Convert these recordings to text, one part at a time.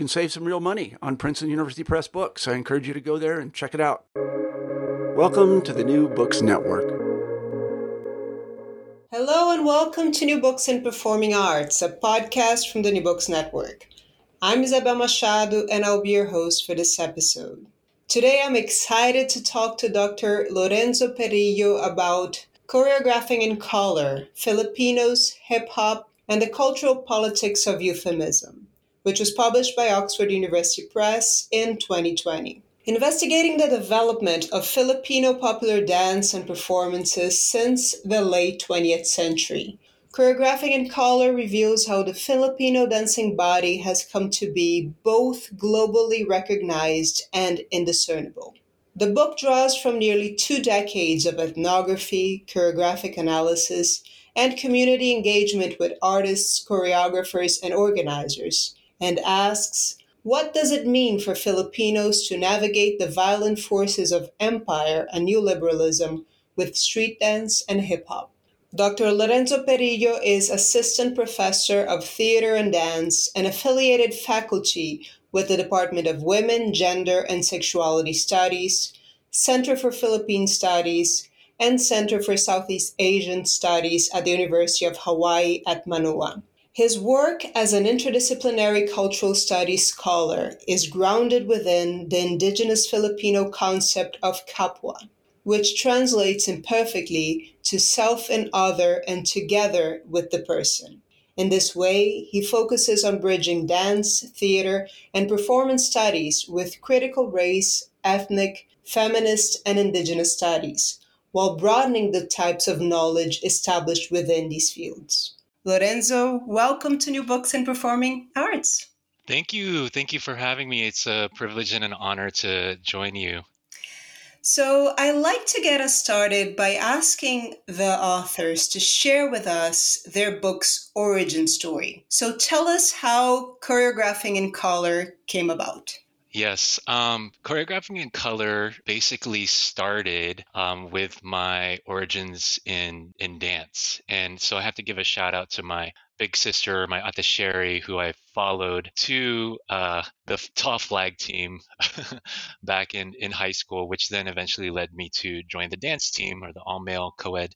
can save some real money on Princeton University Press books. I encourage you to go there and check it out. Welcome to the New Books Network. Hello and welcome to New Books in Performing Arts, a podcast from the New Books Network. I'm Isabel Machado and I'll be your host for this episode. Today I'm excited to talk to Dr. Lorenzo Perillo about choreographing in color, Filipinos, hip hop, and the cultural politics of euphemism, which was published by Oxford University Press in 2020 investigating the development of Filipino popular dance and performances since the late 20th century. Choreographing in Color reveals how the Filipino dancing body has come to be both globally recognized and indiscernible. The book draws from nearly two decades of ethnography, choreographic analysis, and community engagement with artists, choreographers, and organizers, and asks what does it mean for Filipinos to navigate the violent forces of empire and neoliberalism with street dance and hip hop? Dr. Lorenzo Perillo is assistant professor of theater and dance and affiliated faculty with the Department of Women, Gender, and Sexuality Studies, Center for Philippine Studies, and Center for Southeast Asian Studies at the University of Hawaii at Manoa. His work as an interdisciplinary cultural studies scholar is grounded within the indigenous Filipino concept of kapwa, which translates imperfectly to self and other and together with the person. In this way, he focuses on bridging dance, theater, and performance studies with critical race, ethnic, feminist, and indigenous studies, while broadening the types of knowledge established within these fields. Lorenzo, welcome to New Books in Performing Arts. Thank you. Thank you for having me. It's a privilege and an honor to join you. So, I like to get us started by asking the authors to share with us their book's origin story. So, tell us how Choreographing in Color came about. Yes, um, choreographing in color basically started um, with my origins in in dance, and so I have to give a shout out to my big sister, my Ate Sherry, who I followed to uh, the tall flag team back in in high school, which then eventually led me to join the dance team or the all male co-ed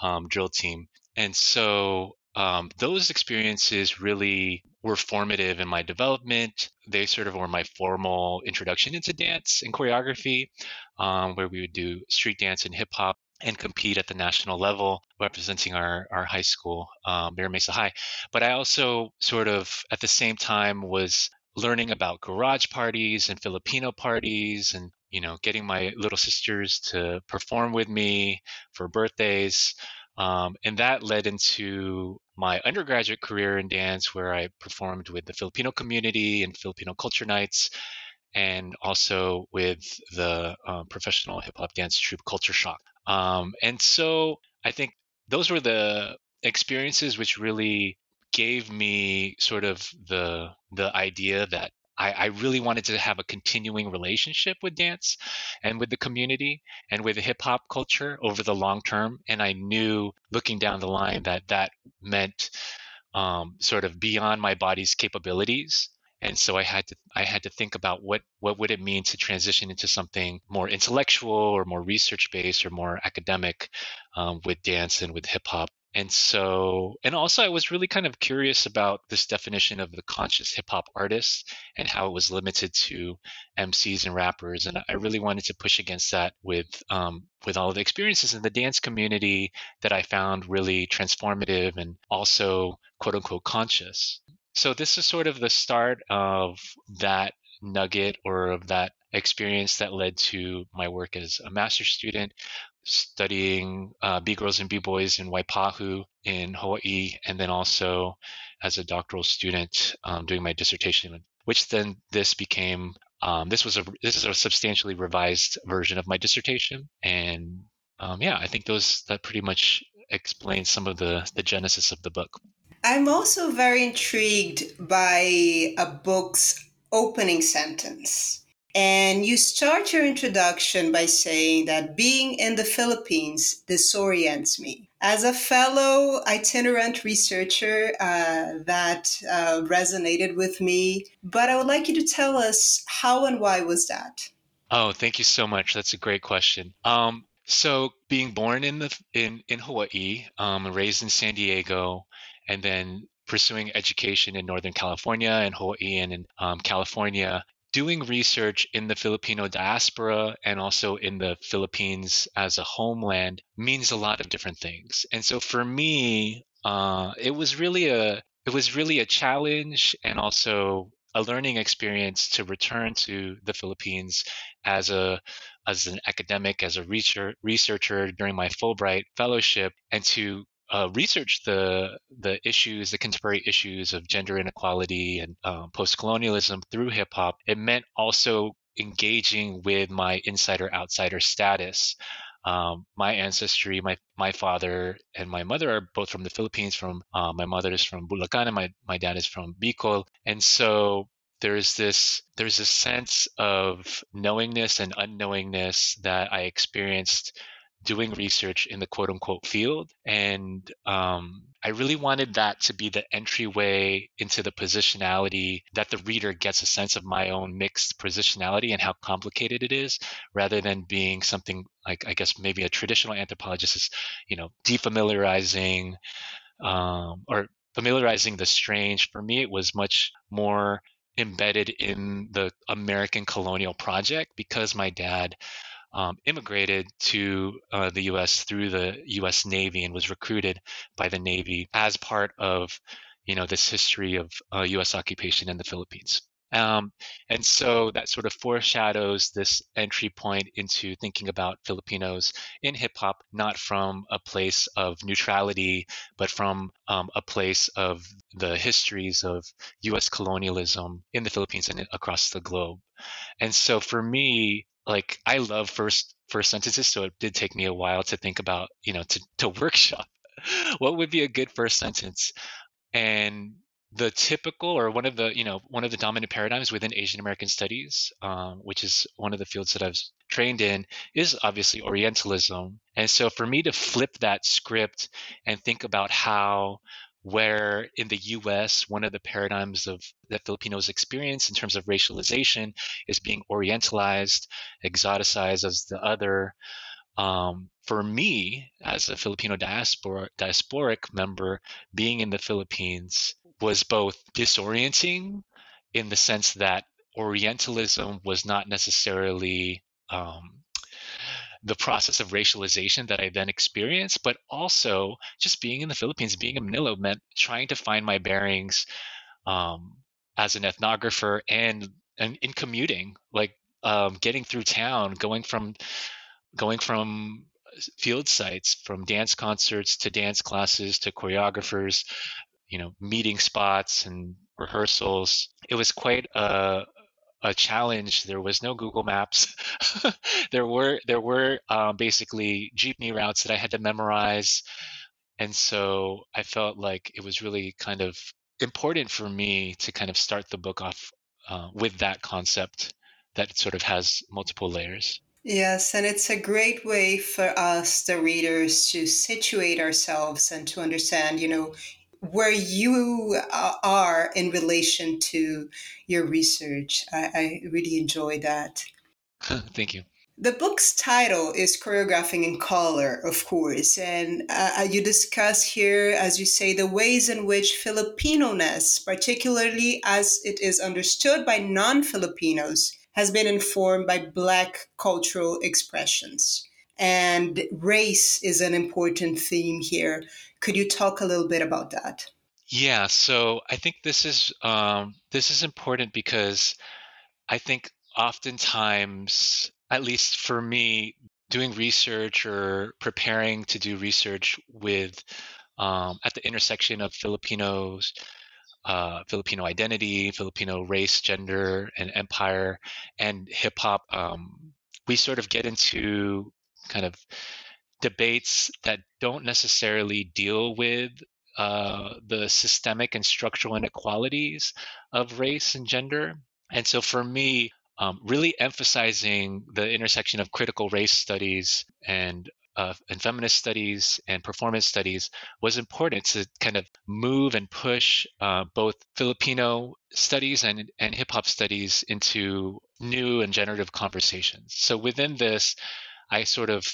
um, drill team. And so um, those experiences really were formative in my development. They sort of were my formal introduction into dance and choreography, um, where we would do street dance and hip hop and compete at the national level, representing our, our high school, um, Mira Mesa High. But I also sort of, at the same time, was learning about garage parties and Filipino parties and you know getting my little sisters to perform with me for birthdays um, and that led into my undergraduate career in dance, where I performed with the Filipino community and Filipino culture nights, and also with the uh, professional hip hop dance troupe Culture Shock. Um, and so I think those were the experiences which really gave me sort of the the idea that I, I, really wanted to have a continuing relationship with dance and with the community and with the hip hop culture over the long term. And I knew looking down the line that that meant um, sort of beyond my body's capabilities. And so I had to I had to think about what what would it mean to transition into something more intellectual or more research based or more academic um, with dance and with hip hop and so, and also, I was really kind of curious about this definition of the conscious hip hop artist and how it was limited to MCs and rappers. And I really wanted to push against that with um, with all of the experiences in the dance community that I found really transformative and also quote unquote conscious. So this is sort of the start of that nugget or of that experience that led to my work as a master's student studying uh, B girls and B boys in Waipahu in Hawaii, and then also as a doctoral student um, doing my dissertation, which then this became um, this was a this is a substantially revised version of my dissertation, and um, yeah, I think those that pretty much explains some of the the genesis of the book. I'm also very intrigued by a book's opening sentence and you start your introduction by saying that being in the Philippines disorients me. As a fellow itinerant researcher, uh, that uh, resonated with me. But I would like you to tell us how and why was that? Oh, thank you so much. That's a great question. Um, so, being born in the in in Hawaii, um, raised in San Diego, and then pursuing education in Northern California and Hawaii and in um, California, doing research in the Filipino diaspora and also in the Philippines as a homeland means a lot of different things. And so for me, uh, it was really a it was really a challenge and also a learning experience to return to the Philippines as a as an academic, as a researcher, researcher during my Fulbright fellowship, and to uh, the the issues, the contemporary issues of gender inequality and um, post-colonialism through hip hop, it meant also engaging with my insider outsider status. Um, my ancestry, my my father and my mother are both from the Philippines. From uh, my mother is from Bulacan, and my my dad is from Bicol, and so there's this there's a sense of knowingness and unknowingness that I experienced doing research in the quote unquote field. And um, I really wanted that to be the entryway into the positionality that the reader gets a sense of my own mixed positionality and how complicated it is, rather than being something like, I guess, maybe a traditional anthropologist is, you know, defamiliarizing um, or familiarizing the strange. For me, it was much more embedded in the American colonial project because my dad um, immigrated to uh, the U.S. through the U.S. Navy and was recruited by the Navy as part of, you know, this history of uh, U.S. occupation in the Philippines. Um, and so that sort of foreshadows this entry point into thinking about Filipinos in hip hop, not from a place of neutrality, but from um, a place of the histories of US colonialism in the Philippines and across the globe. And so for me, like I love first first sentences, so it did take me a while to think about, you know, to to workshop what would be a good first sentence. And the typical or one of the you know one of the dominant paradigms within asian american studies um, which is one of the fields that i've trained in is obviously orientalism and so for me to flip that script and think about how where in the US, one of the paradigms of that Filipinos experience in terms of racialization is being orientalized, exoticized as the other. Um, for me, as a Filipino diasporic member, being in the Philippines was both disorienting in the sense that Orientalism was not necessarily um, the process of racialization that I then experienced, but also just being in the Philippines, being in Manila meant trying to find my bearings um, as an ethnographer and and in commuting, like um, getting through town, going from going from field sites, from dance concerts to dance classes to choreographers, you know, meeting spots and rehearsals. It was quite a, a challenge. There was no Google Maps. there were there were um, basically jeepney routes that I had to memorize, and so I felt like it was really kind of important for me to kind of start the book off uh, with that concept that sort of has multiple layers. Yes, and it's a great way for us, the readers, to situate ourselves and to understand, you know, where you uh, are in relation to your research. I, I really enjoy that. Thank you. The book's title is Choreographing in Color, of course, and uh, uh, you discuss here, as you say, the ways in which Filipino ness, particularly as it is understood by non Filipinos, has been informed by Black cultural expressions. And race is an important theme here. Could you talk a little bit about that? Yeah, so I think this is um, this is important because I think oftentimes at least for me, doing research or preparing to do research with um, at the intersection of Filipinos, uh, Filipino identity, Filipino race, gender, and empire, and hip hop, um, we sort of get into kind of debates that don't necessarily deal with uh, the systemic and structural inequalities of race and gender. And so for me, um, really emphasizing the intersection of critical race studies and uh, and feminist studies and performance studies was important to kind of move and push uh, both Filipino studies and, and hip hop studies into new and generative conversations. So within this, I sort of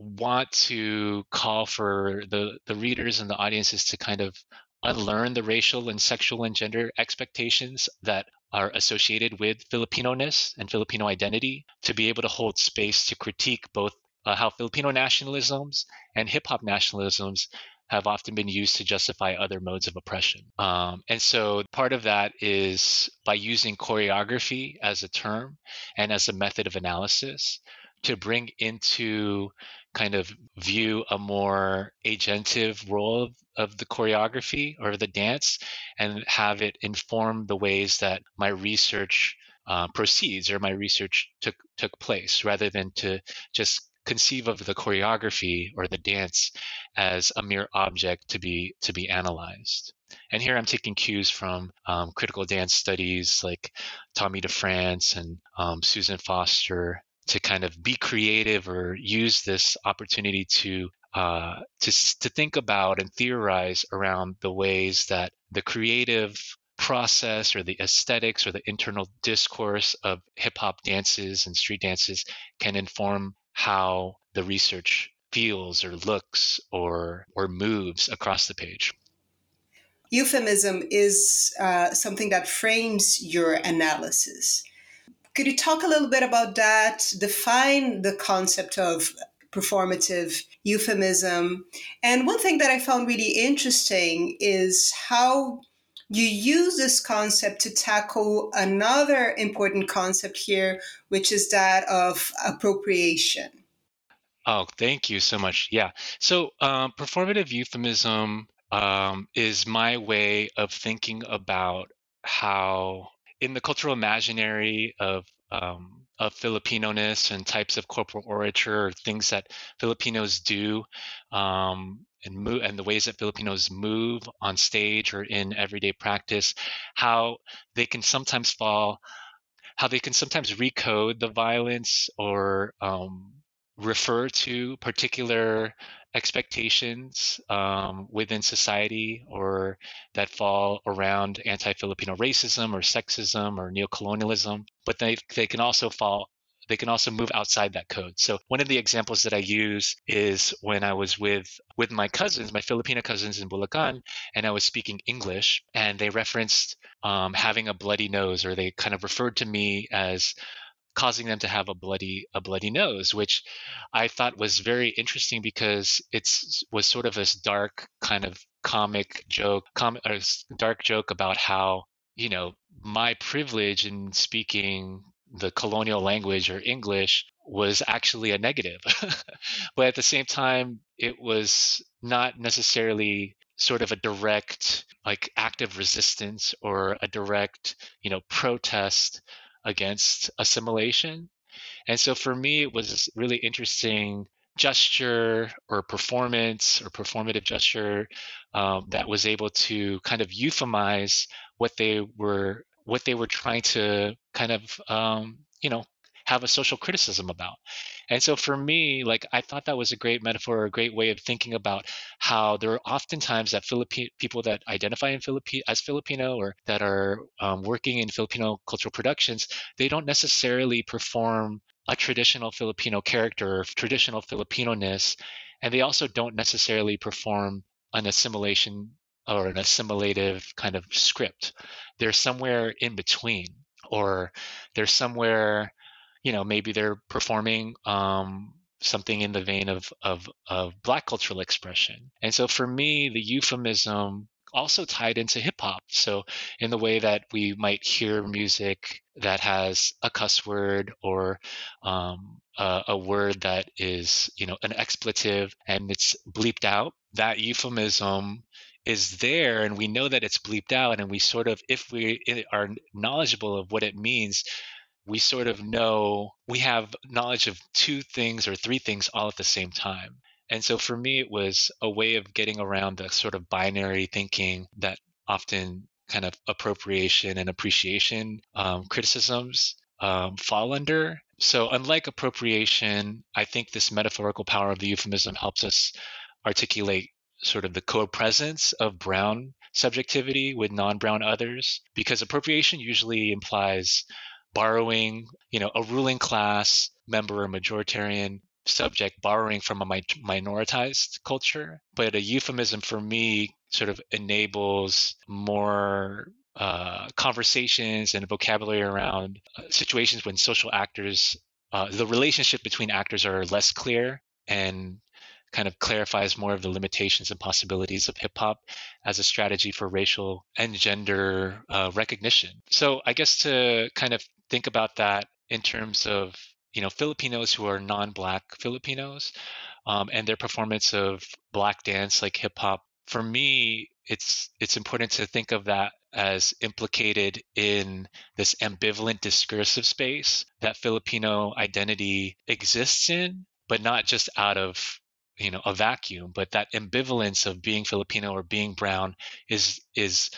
want to call for the, the readers and the audiences to kind of unlearn the racial and sexual and gender expectations that are associated with Filipino-ness and Filipino identity to be able to hold space to critique both uh, how Filipino nationalisms and hip hop nationalisms have often been used to justify other modes of oppression. Um, and so part of that is by using choreography as a term and as a method of analysis to bring into kind of view a more agentive role of, of the choreography or the dance and have it inform the ways that my research uh, proceeds or my research took took place rather than to just conceive of the choreography or the dance as a mere object to be to be analyzed. And here i'm taking cues from um, critical dance studies like tommy DeFrantz and um, susan foster to kind of be creative or use this opportunity to uh, to to think about and theorize around the ways that the creative process or the aesthetics or the internal discourse of hip hop dances and street dances can inform how the research feels or looks or or moves across the page. Euphemism is uh, something that frames your analysis. Could you talk a little bit about that? Define the concept of performative euphemism. And one thing that I found really interesting is how you use this concept to tackle another important concept here, which is that of appropriation. Oh, thank you so much. Yeah. So, um, performative euphemism um, is my way of thinking about how in the cultural imaginary of um, of Filipino-ness and types of corporeal orature, things that Filipinos do, um, and move, and the ways that Filipinos move on stage or in everyday practice, how they can sometimes fall, how they can sometimes recode the violence or um, refer to particular expectations um, within society or that fall around anti-Filipino racism or sexism or neocolonialism, but they, they can also fall they can also move outside that code. So one of the examples that I use is when I was with with my cousins, my Filipino cousins in Bulacan, and I was speaking English, and they referenced um, having a bloody nose, or they kind of referred to me as causing them to have a bloody a bloody nose, which I thought was very interesting because it's was sort of this dark kind of comic joke, com- or dark joke about how you know my privilege in speaking the colonial language or English was actually a negative, but at the same time it was not necessarily sort of a direct like active resistance or a direct you know protest against assimilation. And so for me, it was really interesting gesture or performance or performative gesture um, that was able to kind of euphemize what they were what they were trying to kind of um, you know have a social criticism about. And so for me, like I thought that was a great metaphor, a great way of thinking about how there are oftentimes that Philippine people that identify in Philippine as Filipino or that are um, working in Filipino cultural productions, they don't necessarily perform a traditional Filipino character, or traditional Filipino-ness, and they also don't necessarily perform an assimilation or an assimilative kind of script. They're somewhere in between, or they're somewhere you know maybe they're performing um, something in the vein of, of of black cultural expression and so for me the euphemism also tied into hip hop. So, in the way that we might hear music that has a cuss word or um, a, a, word that is, you know, an expletive and it's bleeped out, that euphemism is there and we know that it's bleeped out and we sort of if we are knowledgeable of what it means we sort of know we have knowledge of two things or three things all at the same time. And so for me, it was a way of getting around the sort of binary thinking that often kind of appropriation and appreciation um, criticisms um, fall under. So, unlike appropriation, I think this metaphorical power of the euphemism helps us articulate sort of the co presence of brown subjectivity with non brown others, because appropriation usually implies borrowing, you know, a ruling class member or majoritarian subject borrowing from a mi- minoritized culture. But a euphemism for me sort of enables more uh, conversations and vocabulary around uh, situations when social actors, uh, the relationship between actors are less clear and kind of clarifies more of the limitations and possibilities of hip hop as a strategy for racial and gender uh, recognition. So I guess to kind of think about that in terms of you know Filipinos who are non-black Filipinos um, and their performance of black dance like hip hop. For me, it's it's important to think of that as implicated in this ambivalent discursive space that Filipino identity exists in, but not just out of you know a vacuum, but that ambivalence of being Filipino or being brown is is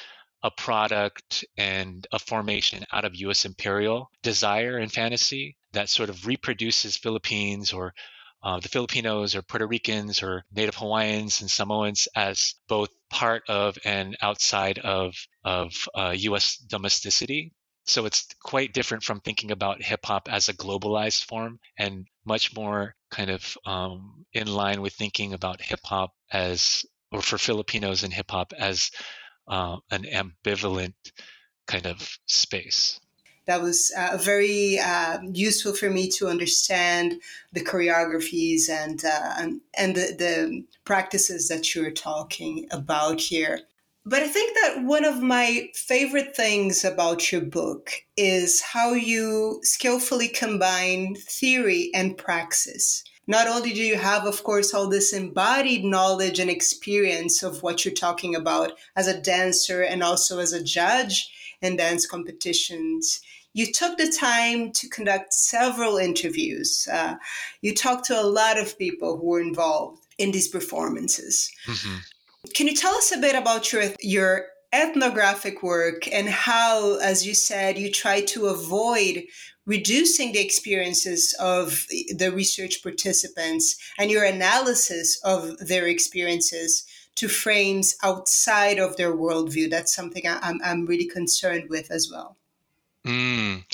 a product and a formation out of US imperial desire and fantasy that sort of reproduces Philippines or uh, the Filipinos or Puerto Ricans or Native Hawaiians and Samoans as both part of and outside of, of uh, US domesticity. So it's quite different from thinking about hip hop as a globalized form and much more kind of um, in line with thinking about hip hop as, or for Filipinos and hip hop as uh, an ambivalent kind of space. That was uh, very uh, useful for me to understand the choreographies and uh, and, and the, the practices that you're talking about here. But I think that one of my favorite things about your book is how you skillfully combine theory and praxis not only do you have, of course, all this embodied knowledge and experience of what you're talking about as a dancer and also as a judge in dance competitions, you took the time to conduct several interviews. Uh, you talked to a lot of people who were involved in these performances. Mm-hmm. Can you tell us a bit about your your ethnographic work and how, as you said, you try to avoid reducing the experiences of the research participants and your analysis of their experiences to frames outside of their worldview. That's something I'm, I'm really concerned with as well. Mm.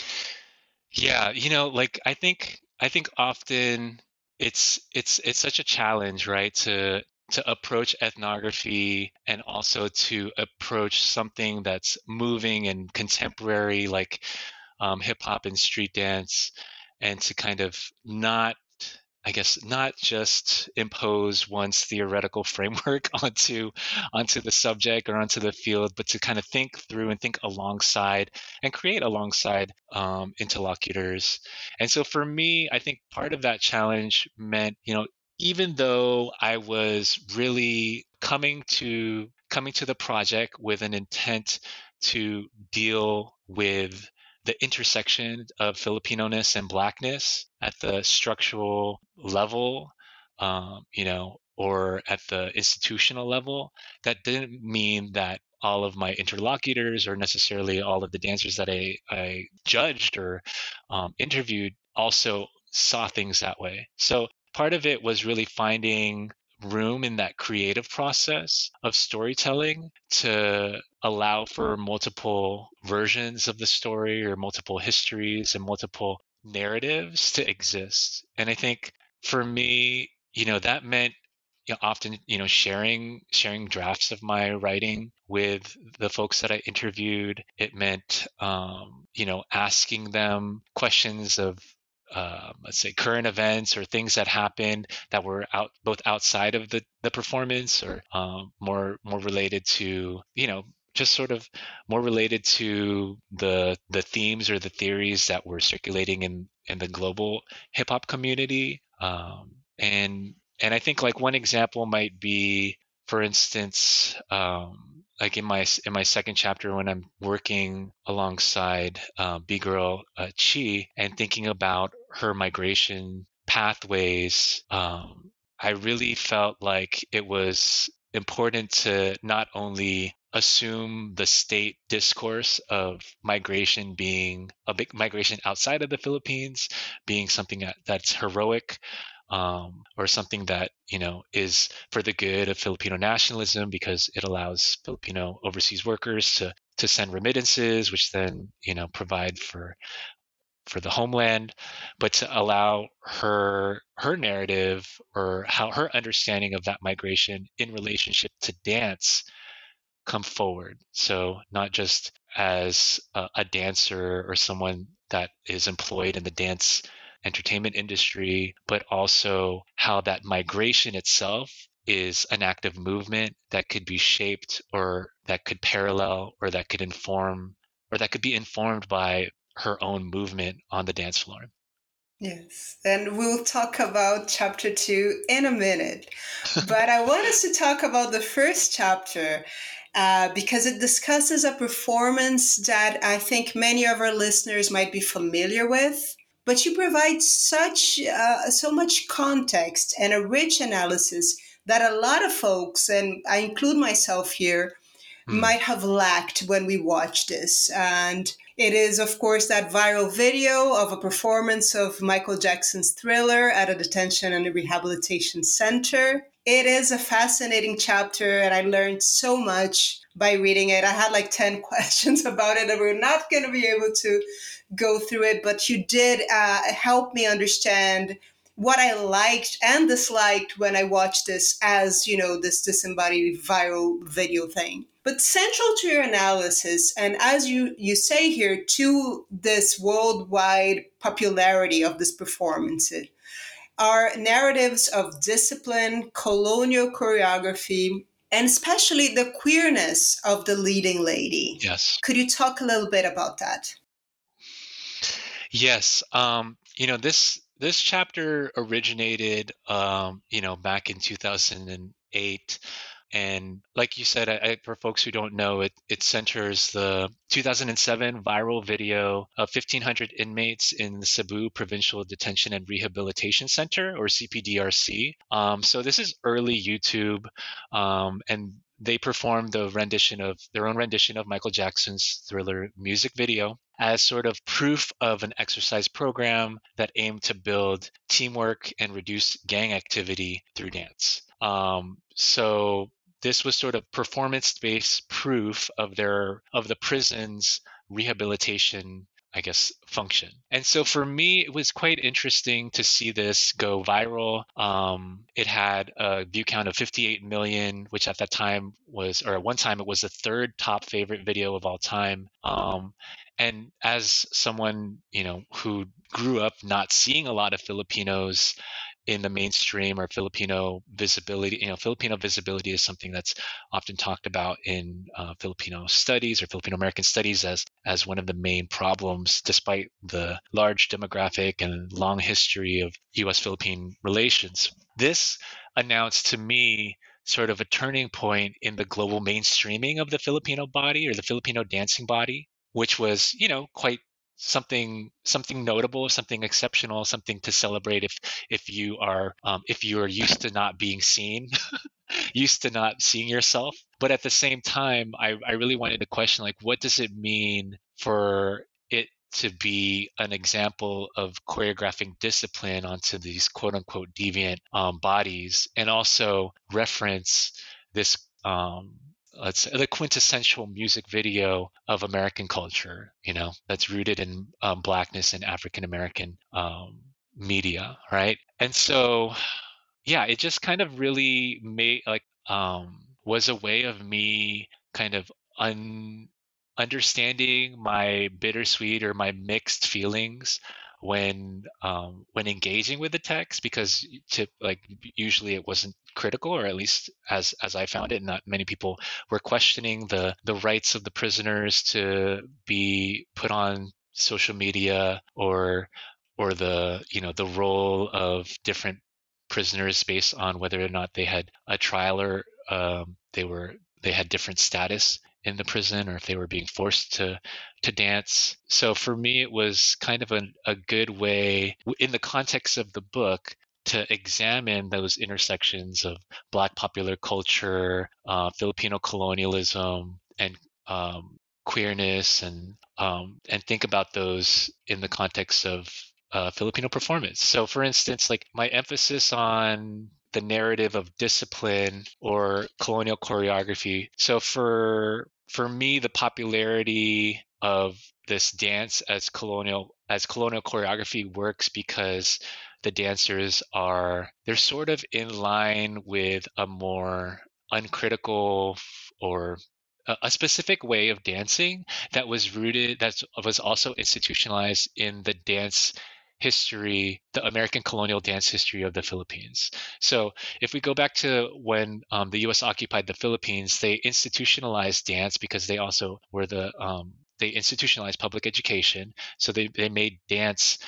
Yeah, you know, like I think I think often it's it's it's such a challenge, right? To to approach ethnography and also to approach something that's moving and contemporary like um, hip hop and street dance, and to kind of not I guess not just impose one's theoretical framework onto onto the subject or onto the field, but to kind of think through and think alongside and create alongside um, interlocutors. And so for me, I think part of that challenge meant, you know, even though I was really coming to coming to the project with an intent to deal with the intersection of Filipino-ness and blackness at the structural level, um, you know, or at the institutional level, that didn't mean that all of my interlocutors or necessarily all of the dancers that I, I judged or um, interviewed also saw things that way. So part of it was really finding room in that creative process of storytelling to allow for multiple versions of the story or multiple histories and multiple narratives to exist. And I think for me, you know, that meant you know, often, you know, sharing sharing drafts of my writing with the folks that I interviewed. It meant, um, you know, asking them questions of um, let's say current events or things that happened that were out both outside of the, the performance or um, more more related to you know just sort of more related to the the themes or the theories that were circulating in in the global hip hop community um, and and I think like one example might be for instance um, like in my in my second chapter when I'm working alongside uh, B girl uh, Chi and thinking about her migration pathways, um, I really felt like it was important to not only assume the state discourse of migration being a big migration outside of the Philippines being something that, that's heroic, um, or something that you know is for the good of Filipino nationalism because it allows Filipino overseas workers to to send remittances, which then you know provide for for the homeland, but to allow her her narrative or how her understanding of that migration in relationship to dance come forward. So not just as a, a dancer or someone that is employed in the dance entertainment industry, but also how that migration itself is an active movement that could be shaped or that could parallel or that could inform or that could be informed by her own movement on the dance floor. Yes, and we'll talk about chapter two in a minute. but I want us to talk about the first chapter uh, because it discusses a performance that I think many of our listeners might be familiar with but you provide such uh, so much context and a rich analysis that a lot of folks and i include myself here mm. might have lacked when we watch this and it is of course that viral video of a performance of michael jackson's thriller at a detention and rehabilitation center it is a fascinating chapter and i learned so much by reading it i had like 10 questions about it and we're not going to be able to go through it, but you did uh, help me understand what I liked and disliked when I watched this as, you know, this disembodied viral video thing. But central to your analysis, and as you, you say here, to this worldwide popularity of this performance, are narratives of discipline, colonial choreography, and especially the queerness of the leading lady. Yes. Could you talk a little bit about that? Yes. Um, you know, this this chapter originated um, you know, back in 2008 and like you said, I, for folks who don't know, it, it centers the 2007 viral video of 1,500 inmates in the Cebu Provincial Detention and Rehabilitation Center, or CPDRC. Um, so this is early YouTube, um, and they performed the rendition of their own rendition of Michael Jackson's Thriller music video as sort of proof of an exercise program that aimed to build teamwork and reduce gang activity through dance. Um, so this was sort of performance-based proof of their of the prison's rehabilitation I guess, function. And so for me, it was quite interesting to see this go viral. Um, it had a view count of 58 million, which at that time was, or at one time, it was the third top favorite video of all time. Um, and as someone, you know, who grew up not seeing a lot of Filipinos in the mainstream or Filipino visibility. You know, Filipino visibility is something that's often talked about in uh, Filipino studies or Filipino American studies as as one of the main problems, despite the large demographic and long history of U.S. Philippine relations. This announced to me sort of a turning point in the global mainstreaming of the Filipino body or the Filipino dancing body, which was, you know, quite something something notable something exceptional something to celebrate if if you are um, if you are used to not being seen used to not seeing yourself. But at the same time, I, I really wanted to question like, what does it mean for it to be an example of choreographing discipline onto these quote unquote deviant um, bodies and also reference this um, let's say the quintessential music video of American culture, you know, that's rooted in um, blackness and African American um, media, right? And so, yeah, it just kind of really made like um, was a way of me kind of un understanding my bittersweet or my mixed feelings when um, when engaging with the text because to like usually it wasn't critical or at least as as I found it not many people were questioning the the rights of the prisoners to be put on social media or or the you know the role of different prisoners based on whether or not they had a trial or um, they were they had different status in the prison or if they were being forced to to dance. So for me, it was kind of a, a good way in the context of the book to examine those intersections of Black popular culture, uh, Filipino colonialism, and um, queerness, and um, and think about those in the context of uh, Filipino performance. So, for instance, like my emphasis on the narrative of discipline or colonial choreography. So for for me, the popularity of this dance as colonial as colonial choreography works because the dancers are they're sort of in line with a more uncritical or a specific way of dancing that was rooted that was also institutionalized in the dance history, the American colonial dance history of the Philippines. So, if we go back to when um, the U.S. occupied the Philippines, they institutionalized dance because they also were the um, they institutionalized public education. So they they made dance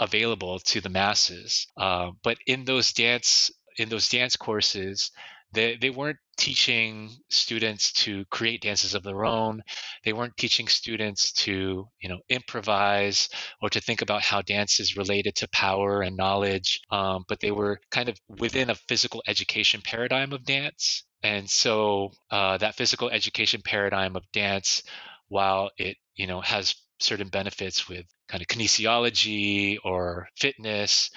available to the masses. Uh, but in those dance in those dance courses, they, they weren't teaching students to create dances of their own. They weren't teaching students to, you know, improvise or to think about how dance is related to power and knowledge. Um, but they were kind of within a physical education paradigm of dance. And so uh, that physical education paradigm of dance, while it, you know, has certain benefits with kind of kinesiology or fitness,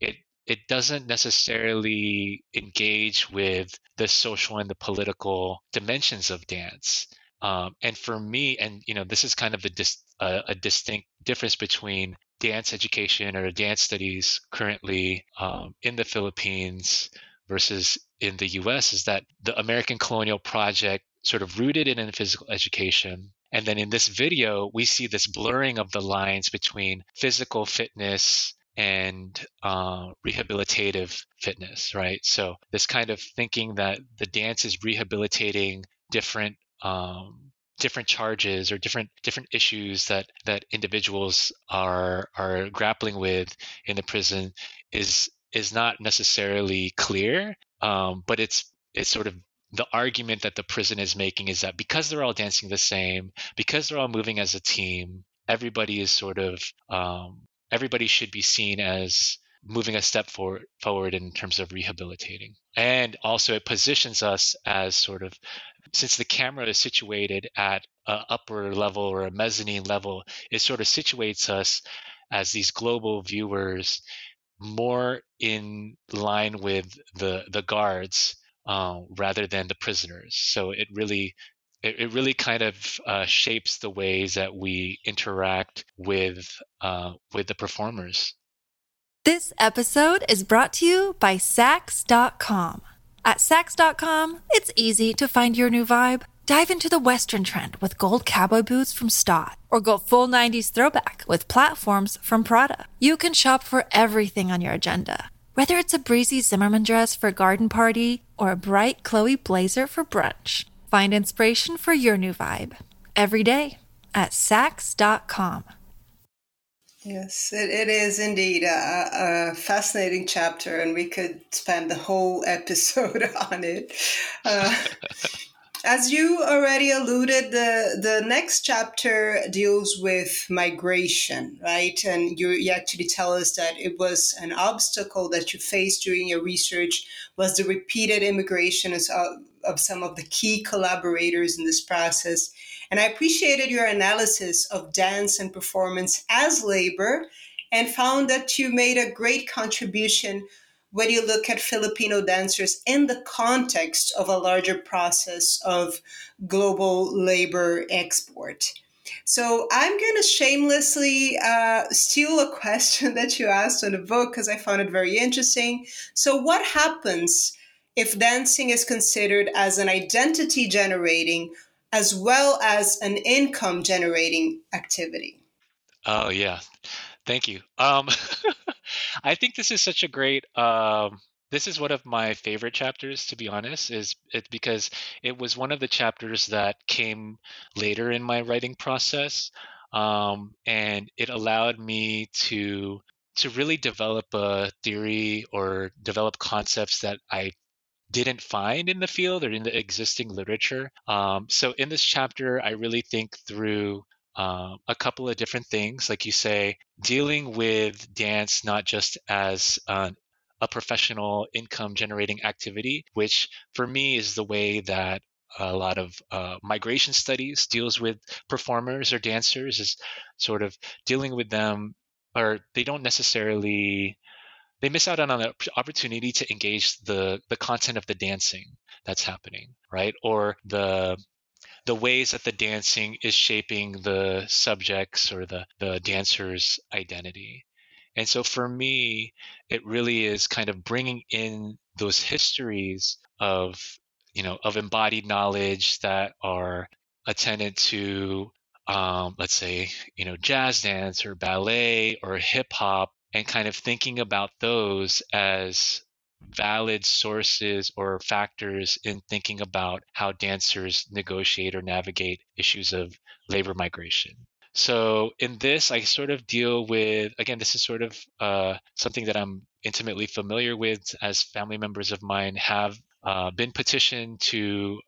it it doesn't necessarily engage with the social and the political dimensions of dance. Um, and for me, and you know, this is kind of a, dis, uh, a distinct difference between dance education or dance studies currently um, in the Philippines versus in the U.S. is that the American Colonial Project sort of rooted in physical education. And then in this video, we see this blurring of the lines between physical fitness and uh, rehabilitative fitness, right? So this kind of thinking that the dance is rehabilitating different um, different charges or different different issues that that individuals are are grappling with in the prison is is not necessarily clear, um, but it's it's sort of the argument that the prison is making is that because they're all dancing the same, because they're all moving as a team, everybody is sort of um, everybody should be seen as moving a step forward, forward in terms of rehabilitating. And also, it positions us as sort of, since the camera is situated at an upper level or a mezzanine level, it sort of situates us as these global viewers more in line with the the guards uh, rather than the prisoners. So it really it, it really kind of uh, shapes the ways that we interact with uh, with the performers. This episode is brought to you by Saks.com. At Saks.com, it's easy to find your new vibe. Dive into the Western trend with gold cowboy boots from Staud, or go full 90s throwback with platforms from Prada. You can shop for everything on your agenda, whether it's a breezy Zimmermann dress for a garden party or a bright Chloe blazer for brunch. Find inspiration for your new vibe every day at Saks.com. Yes, it, it is indeed a, a, fascinating chapter, and we could spend the whole episode on it. Uh, as you already alluded, the, the next chapter deals with migration, right? And you, you actually tell us that it was an obstacle that you faced during your research was the repeated immigration of, some of the key collaborators in this process. And I appreciated your analysis of dance and performance as labor and found that you made a great contribution when you look at Filipino dancers in the context of a larger process of global labor export. So I'm going to shamelessly uh, steal a question that you asked in the book because I found it very interesting. So, what happens if dancing is considered as an identity generating as well as an income generating activity? Oh, yeah. Thank you. Um, I think this is such a great. Um, this is one of my favorite chapters, to be honest, is it because it was one of the chapters that came later in my writing process, um, and it allowed me to to really develop a theory or develop concepts that I didn't find in the field or in the existing literature. Um, so in this chapter, I really think through um, a couple of different things, like you say, dealing with dance not just as an, a professional income generating activity, which for me is the way that a lot of uh, migration studies deals with performers or dancers is sort of dealing with them or they don't necessarily they miss out on an opportunity to engage the the content of the dancing that's happening right or the the ways that the dancing is shaping the subjects or the, the dancer's identity. And so for me, it really is kind of bringing in those histories of, you know, of embodied knowledge that are attendant to, um, let's say, you know, jazz dance or ballet or hip hop and kind of thinking about those as valid sources or factors in thinking about how dancers negotiate or navigate issues of labor migration. So in this, I sort of deal with again, this is sort of uh, something that I'm intimately familiar with, as family members of mine have uh, been petitioned to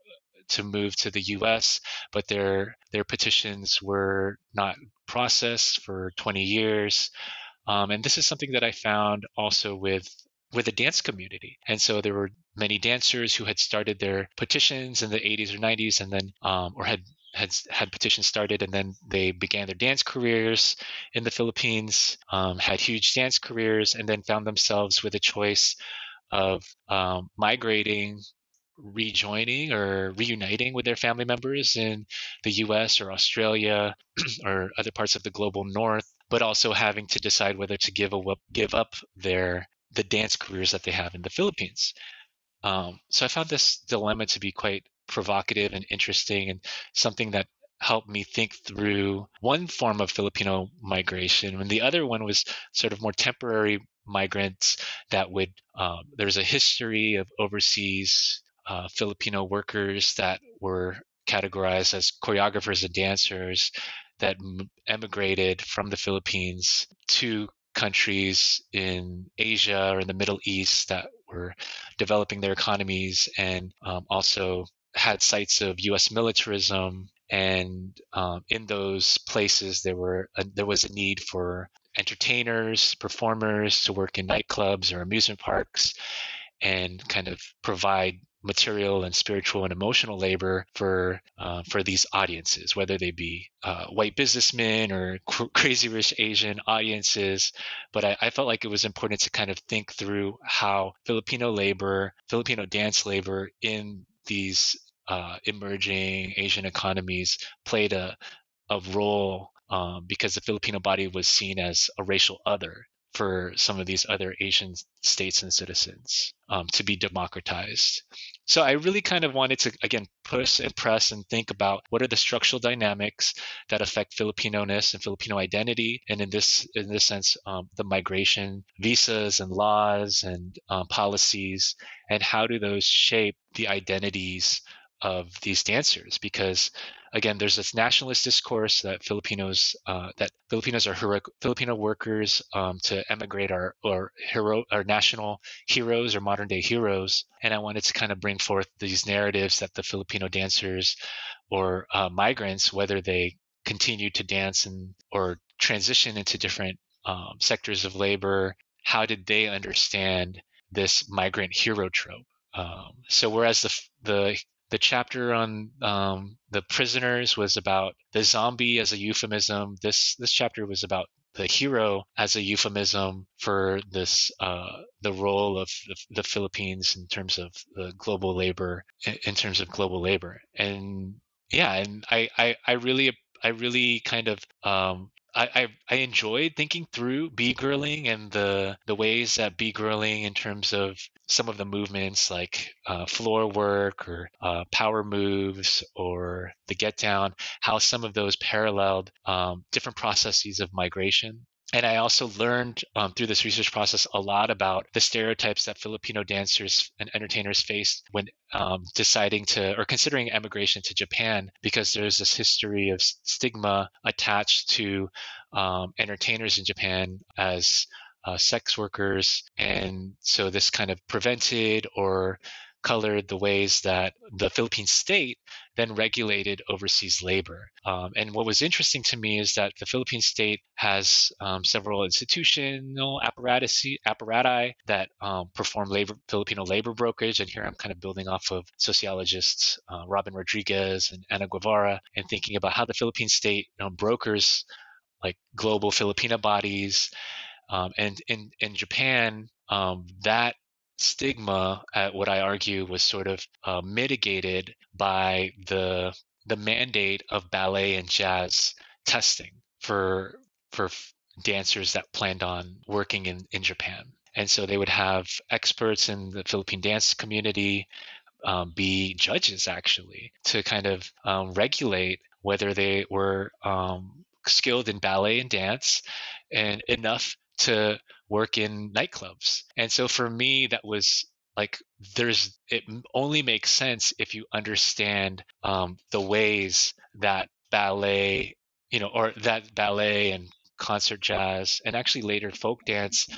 to move to the U.S., but their their petitions were not processed for 20 years. Um, and this is something that I found also with with the dance community. And so there were many dancers who had started their petitions in the 80s or 90s and then, um, or had had had petitions started and then they began their dance careers in the Philippines, um, had huge dance careers, and then found themselves with a choice of um, migrating, rejoining, or reuniting with their family members in the U.S. or Australia or other parts of the global North, but also having to decide whether to give a, give up their the dance careers that they have in the Philippines. Um, so I found this dilemma to be quite provocative and interesting and something that helped me think through one form of Filipino migration, and the other one was sort of more temporary migrants that would, um, there's a history of overseas uh, Filipino workers that were categorized as choreographers and dancers that emigrated from the Philippines to countries in Asia or in the Middle East that were developing their economies and um, also had sites of U.S. militarism. And um, in those places, there were a, there was a need for entertainers, performers to work in nightclubs or amusement parks, and kind of provide material and spiritual and emotional labor for uh, for these audiences, whether they be uh, white businessmen or cr- crazy rich Asian audiences. But I, I, felt like it was important to kind of think through how Filipino labor, Filipino dance labor in these uh, emerging Asian economies played a a role um, because the Filipino body was seen as a racial other for some of these other Asian states and citizens um, to be democratized. So I really kind of wanted to again push and press and think about what are the structural dynamics that affect Filipino-ness and Filipino identity, and in this in this sense, um, the migration visas and laws and um, policies, and how do those shape the identities of these dancers? Because again there's this nationalist discourse that filipinos uh, that filipinos are filipino workers um, to emigrate our or hero our national heroes or modern day heroes. And i wanted to kind of bring forth these narratives that the filipino dancers or uh, migrants whether they continue to dance and or transition into different um, sectors of labor how did they understand this migrant hero trope? Um, so whereas the the the chapter on um, the prisoners was about the zombie as a euphemism. This this chapter was about the hero as a euphemism for this uh, the role of the, the, Philippines in terms of the global labor in terms of global labor and yeah and I I, I really I really kind of um, I, I, I enjoyed thinking through b-girling and the the ways that b-girling in terms of some of the movements like uh, floor work or uh, power moves or the get down, how some of those paralleled um, different processes of migration and I also learned um, through this research process a lot about the stereotypes that Filipino dancers and entertainers face when um, deciding to or considering emigration to Japan, because there's this history of stigma attached to um, entertainers in Japan as uh, sex workers. And so this kind of prevented or colored the ways that the Philippine state then regulated overseas labor. Um, and what was interesting to me is that the Philippine state has um, several institutional apparatus apparati that um, perform labor, Filipino labor brokerage. And here I'm kind of building off of sociologists uh, Robyn Rodriguez and Anna Guevarra and thinking about how the Philippine state you know, brokers like global Filipina bodies. Um, and in, in Japan, um, that stigma, uh, what I argue, was sort of uh, mitigated by the the mandate of ballet and jazz testing for for dancers that planned on working in, in Japan. And so they would have experts in the Philippine dance community um, be judges actually to kind of um, regulate whether they were um, skilled in ballet and dance and enough to work in nightclubs. And so for me, that was like there's it only makes sense if you understand um, the ways that ballet, you know, or that ballet and concert jazz and actually later folk dance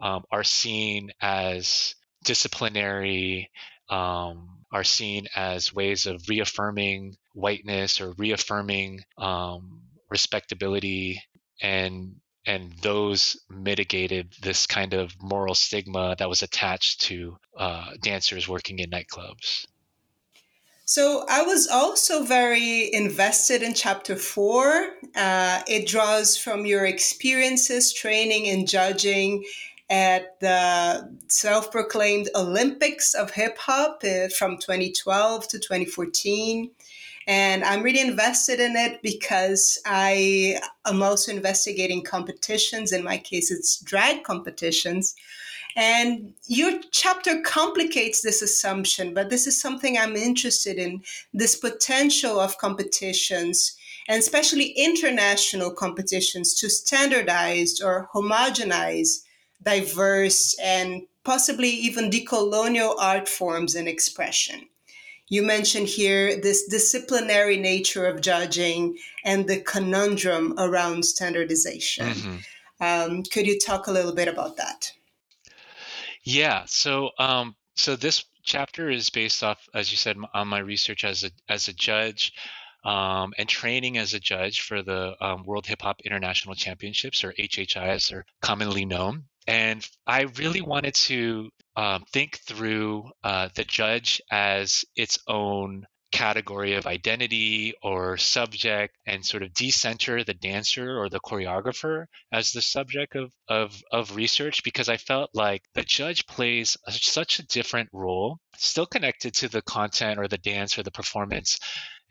um, are seen as disciplinary, um, are seen as ways of reaffirming whiteness or reaffirming um, respectability and and those mitigated this kind of moral stigma that was attached to uh, dancers working in nightclubs. So I was also very invested in chapter four. Uh, it draws from your experiences training and judging at the self proclaimed Olympics of hip hop uh, from 2012 to 2014. And I'm really invested in it because I am also investigating competitions. In my case, it's drag competitions. And your chapter complicates this assumption, but this is something I'm interested in this potential of competitions, and especially international competitions, to standardize or homogenize diverse and possibly even decolonial art forms and expression. You mentioned here this disciplinary nature of judging and the conundrum around standardization. Mm-hmm. Um, could you talk a little bit about that? Yeah. So, um, so this chapter is based off, as you said, on my research as a as a judge. Um, and training as a judge for the um, World Hip Hop International Championships, or HHI as they're commonly known. And I really wanted to um, think through uh, the judge as its own category of identity or subject and sort of decenter the dancer or the choreographer as the subject of, of, of research because I felt like the judge plays a, such a different role, still connected to the content or the dance or the performance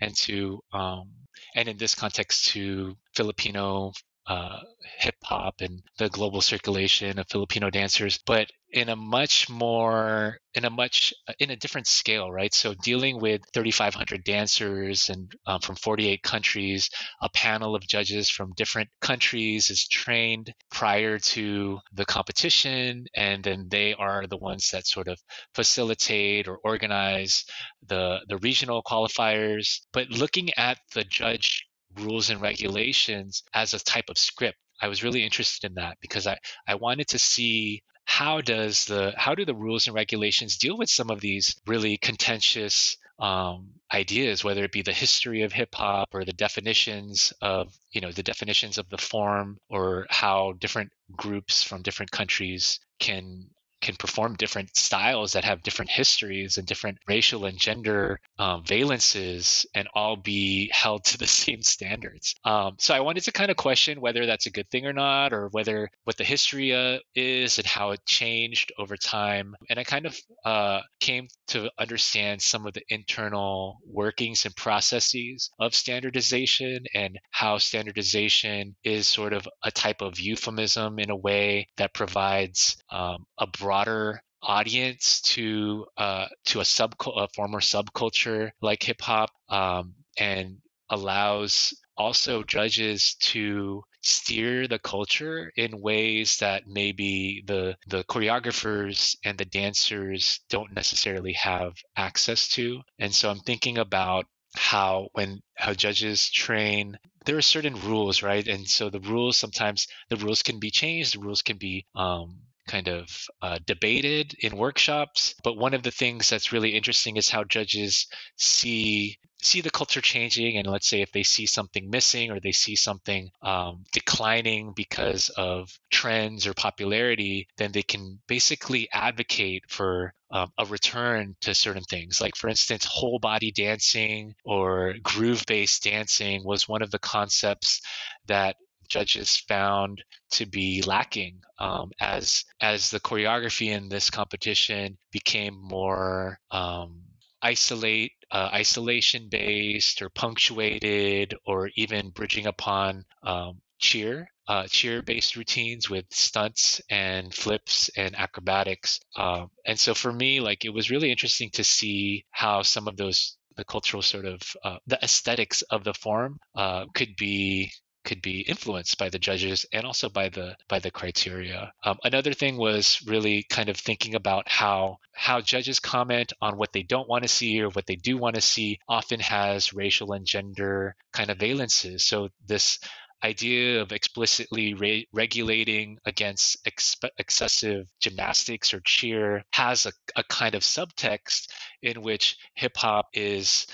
and to um, and in this context to Filipino uh, hip hop and the global circulation of Filipino dancers, but in a much more in a much in a different scale right? So dealing with 3500 dancers and um, from 48 countries a panel of judges from different countries is trained prior to the competition and then they are the ones that sort of facilitate or organize the the regional qualifiers. But looking at the judge rules and regulations as a type of script. I was really interested in that because I, I wanted to see how does the how do the rules and regulations deal with some of these really contentious um, ideas, whether it be the history of hip hop or the definitions of you know the definitions of the form or how different groups from different countries can can perform different styles that have different histories and different racial and gender um, valences and all be held to the same standards. Um, so I wanted to kind of question whether that's a good thing or not, or whether what the history uh, is and how it changed over time. And I kind of uh, came to understand some of the internal workings and processes of standardization and how standardization is sort of a type of euphemism in a way that provides um, a broad broader audience to uh, to a sub a former subculture like hip hop um, and allows also judges to steer the culture in ways that maybe the the choreographers and the dancers don't necessarily have access to. And so i'm thinking about how when how judges train there are certain rules right? And so the rules sometimes the rules can be changed the rules can be um, kind of uh, debated in workshops. But one of the things that's really interesting is how judges see see the culture changing and let's say if they see something missing or they see something um, declining because of trends or popularity then they can basically advocate for um, a return to certain things like for instance whole body dancing or groove based dancing was one of the concepts that judges found to be lacking um, as as the choreography in this competition became more um, isolate uh, isolation based or punctuated or even bridging upon um, cheer uh, cheer based routines with stunts and flips and acrobatics um, and so for me like it was really interesting to see how some of those the cultural sort of uh, the aesthetics of the form uh, could be could be influenced by the judges and also by the by the criteria. Um, another thing was really kind of thinking about how how judges comment on what they don't want to see or what they do want to see often has racial and gender kind of valences. So this idea of explicitly re- regulating against ex- excessive gymnastics or cheer has a, a kind of subtext in which hip hop is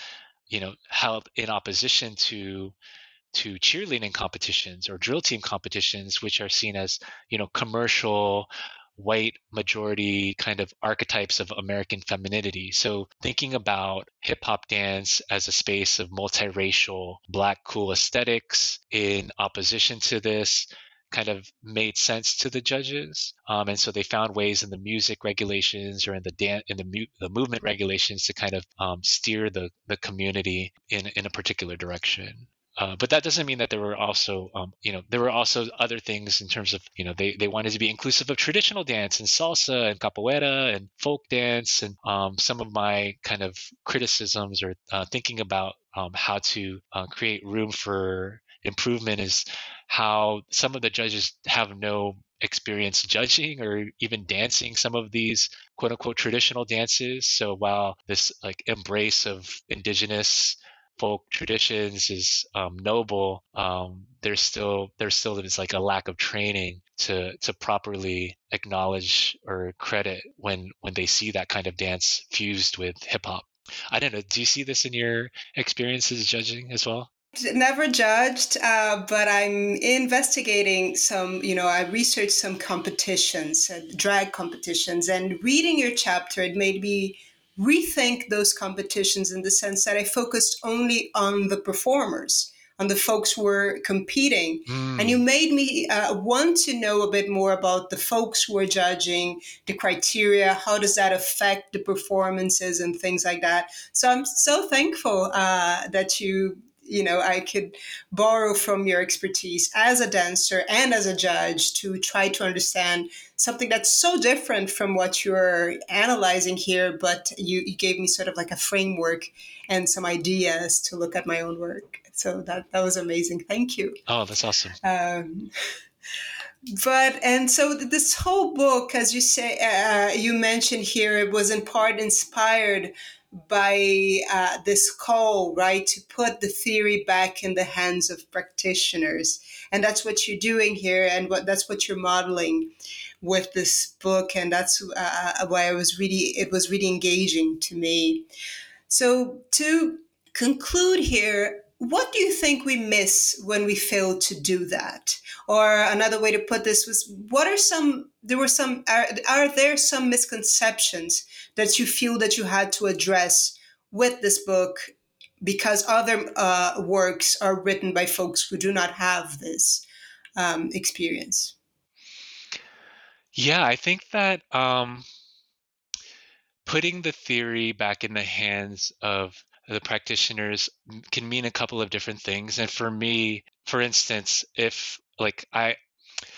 you know held in opposition to to cheerleading competitions or drill team competitions, which are seen as, you know, commercial white majority kind of archetypes of American femininity. So thinking about hip hop dance as a space of multiracial black cool aesthetics in opposition to this kind of made sense to the judges. Um, and so they found ways in the music regulations or in the dance in the, mu- the movement regulations to kind of um, steer the, the community in, in a particular direction. Uh, but that doesn't mean that there were also, um, you know, there were also other things in terms of, you know, they, they wanted to be inclusive of traditional dance and salsa and capoeira and folk dance. And um, some of my kind of criticisms or uh, thinking about um, how to uh, create room for improvement is how some of the judges have no experience judging or even dancing some of these quote unquote traditional dances. So while this like embrace of indigenous folk traditions is um, noble, um, there's still there's still is like a lack of training to to properly acknowledge or credit when when they see that kind of dance fused with hip hop. I don't know. Do you see this in your experiences judging as well? Never judged, uh, but I'm investigating some. You know, I researched some competitions, uh, drag competitions, and reading your chapter, it made me rethink those competitions in the sense that I focused only on the performers, on the folks who were competing. Mm. And you made me uh, want to know a bit more about the folks who are judging, the criteria, how does that affect the performances and things like that. So I'm so thankful uh, that you you know I could borrow from your expertise as a dancer and as a judge to try to understand something that's so different from what you're analyzing here. But you, you gave me sort of like a framework and some ideas to look at my own work. So that that was amazing. Thank you. Oh, that's awesome. Um, but and so this whole book as you say uh, you mentioned here it was in part inspired by uh, this call right to put the theory back in the hands of practitioners. And that's what you're doing here and what that's what you're modeling with this book. And that's uh, why i was really it was really engaging to me. So to conclude here what do you think we miss when we fail to do that? Or another way to put this was what are some there were some are, are there some misconceptions that you feel that you had to address with this book because other uh, works are written by folks who do not have this um, experience? Yeah i think that um, putting the theory back in the hands of the practitioners can mean a couple of different things. And for me, for instance, if like I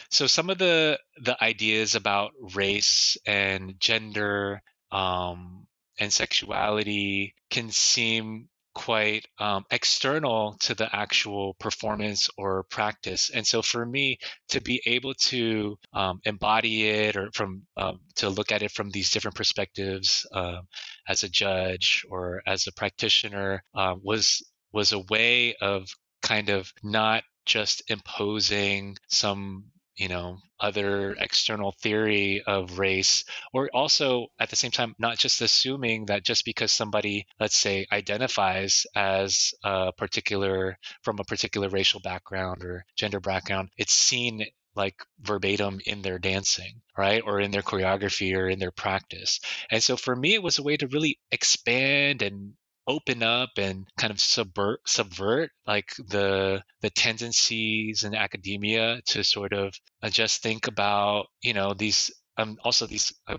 so some of the the ideas about race and gender um, and sexuality can seem quite um, external to the actual performance or practice. And so for me to be able to um, embody it or from um, to look at it from these different perspectives uh, as a judge or as a practitioner uh, was was a way of kind of not just imposing some you know other external theory of race or also at the same time not just assuming that just because somebody let's say identifies as a particular from a particular racial background or gender background it's seen like verbatim in their dancing, right? Or in their choreography or in their practice. And so for me, it was a way to really expand and open up and kind of subvert subvert like the the tendencies in academia to sort of just think about you know these um also these uh,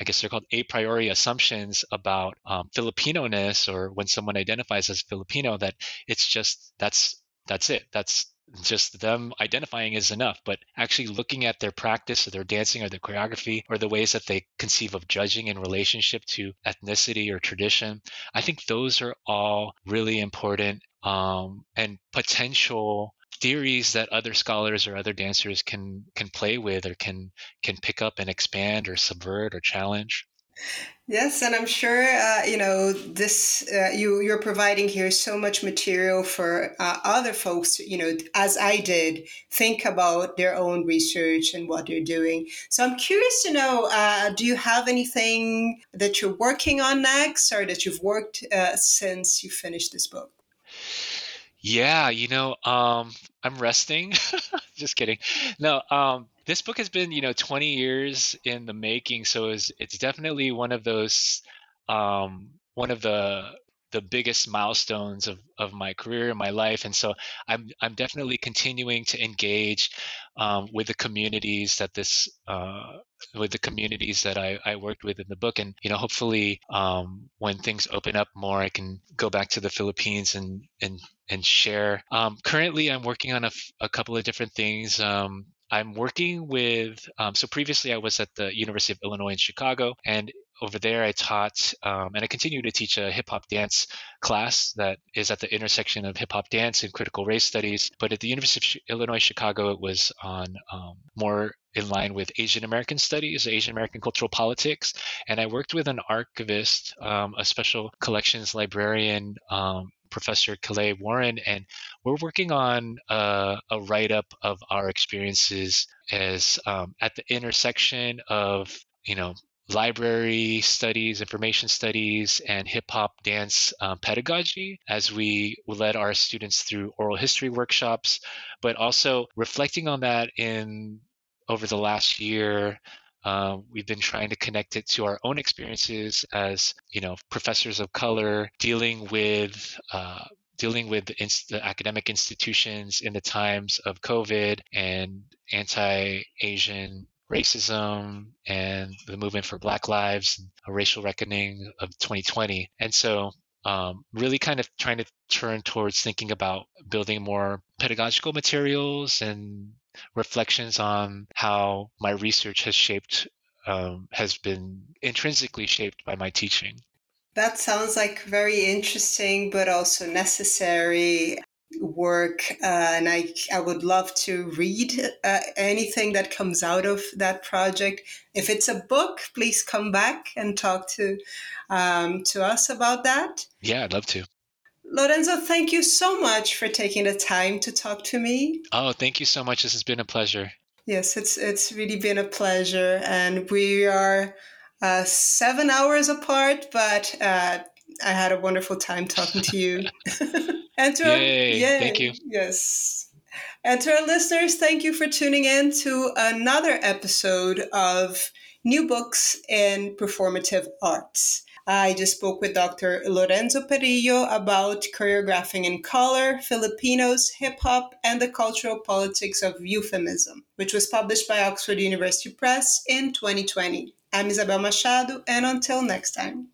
I guess they're called a priori assumptions about um, Filipino-ness or when someone identifies as Filipino that it's just that's that's it that's just them identifying is enough, but actually looking at their practice or their dancing or their choreography or the ways that they conceive of judging in relationship to ethnicity or tradition, I think those are all really important um, and potential theories that other scholars or other dancers can can play with or can can pick up and expand or subvert or challenge. Yes, and I'm sure uh, you know this. Uh, you you're providing here so much material for uh, other folks. You know, as I did, think about their own research and what they're doing. So I'm curious to know: uh, Do you have anything that you're working on next, or that you've worked uh, since you finished this book? Yeah, you know, um, I'm resting. Just kidding. No, um, this book has been, you know, 20 years in the making, so it's, it's definitely one of those, um, one of the the biggest milestones of, of my career and my life and so i'm i'm definitely continuing to engage um, with the communities that this uh, with the communities that I, I worked with in the book and you know hopefully um, when things open up more i can go back to the philippines and and and share. Um, currently i'm working on a, a couple of different things um, I'm working with, um, so previously I was at the University of Illinois in Chicago, and over there, I taught um, and I continue to teach a hip hop dance class that is at the intersection of hip hop dance and critical race studies. But at the University of Illinois Chicago, it was on um, more in line with Asian American studies, Asian American cultural politics. And I worked with an archivist, um, a special collections librarian, um, Professor Calais Warren, and we're working on a write up of our experiences as um, at the intersection of you know library studies, information studies, and hip hop dance um, pedagogy as we led our students through oral history workshops, but also reflecting on that in over the last year. Uh, we've been trying to connect it to our own experiences as you know professors of color dealing with uh, dealing with the, inst- the, academic institutions in the times of COVID and anti-Asian racism and the movement for Black Lives, a racial reckoning of 2020. And so um, really kind of trying to turn towards thinking about building more pedagogical materials and reflections on how my research has shaped um, has been intrinsically shaped by my teaching. That sounds like very interesting, but also necessary work. Uh, and I, I would love to read uh, anything that comes out of that project. If it's a book, please come back and talk to, um, to us about that. Yeah, I'd love to. Lorenzo, thank you so much for taking the time to talk to me. Oh, thank you so much. This has been a pleasure. Yes, it's it's really been a pleasure, and we are uh, seven hours apart, but uh, I had a wonderful time talking to you. and to yay, our, yay, thank you. Yes. And to our listeners, thank you for tuning in to another episode of New Books in Performative Arts. I just spoke with Dr. Lorenzo Perillo about choreographing in color, Filipinos, hip hop, and the cultural politics of euphemism, which was published by Oxford University Press in 2020. I'm Isabel Machado, and until next time.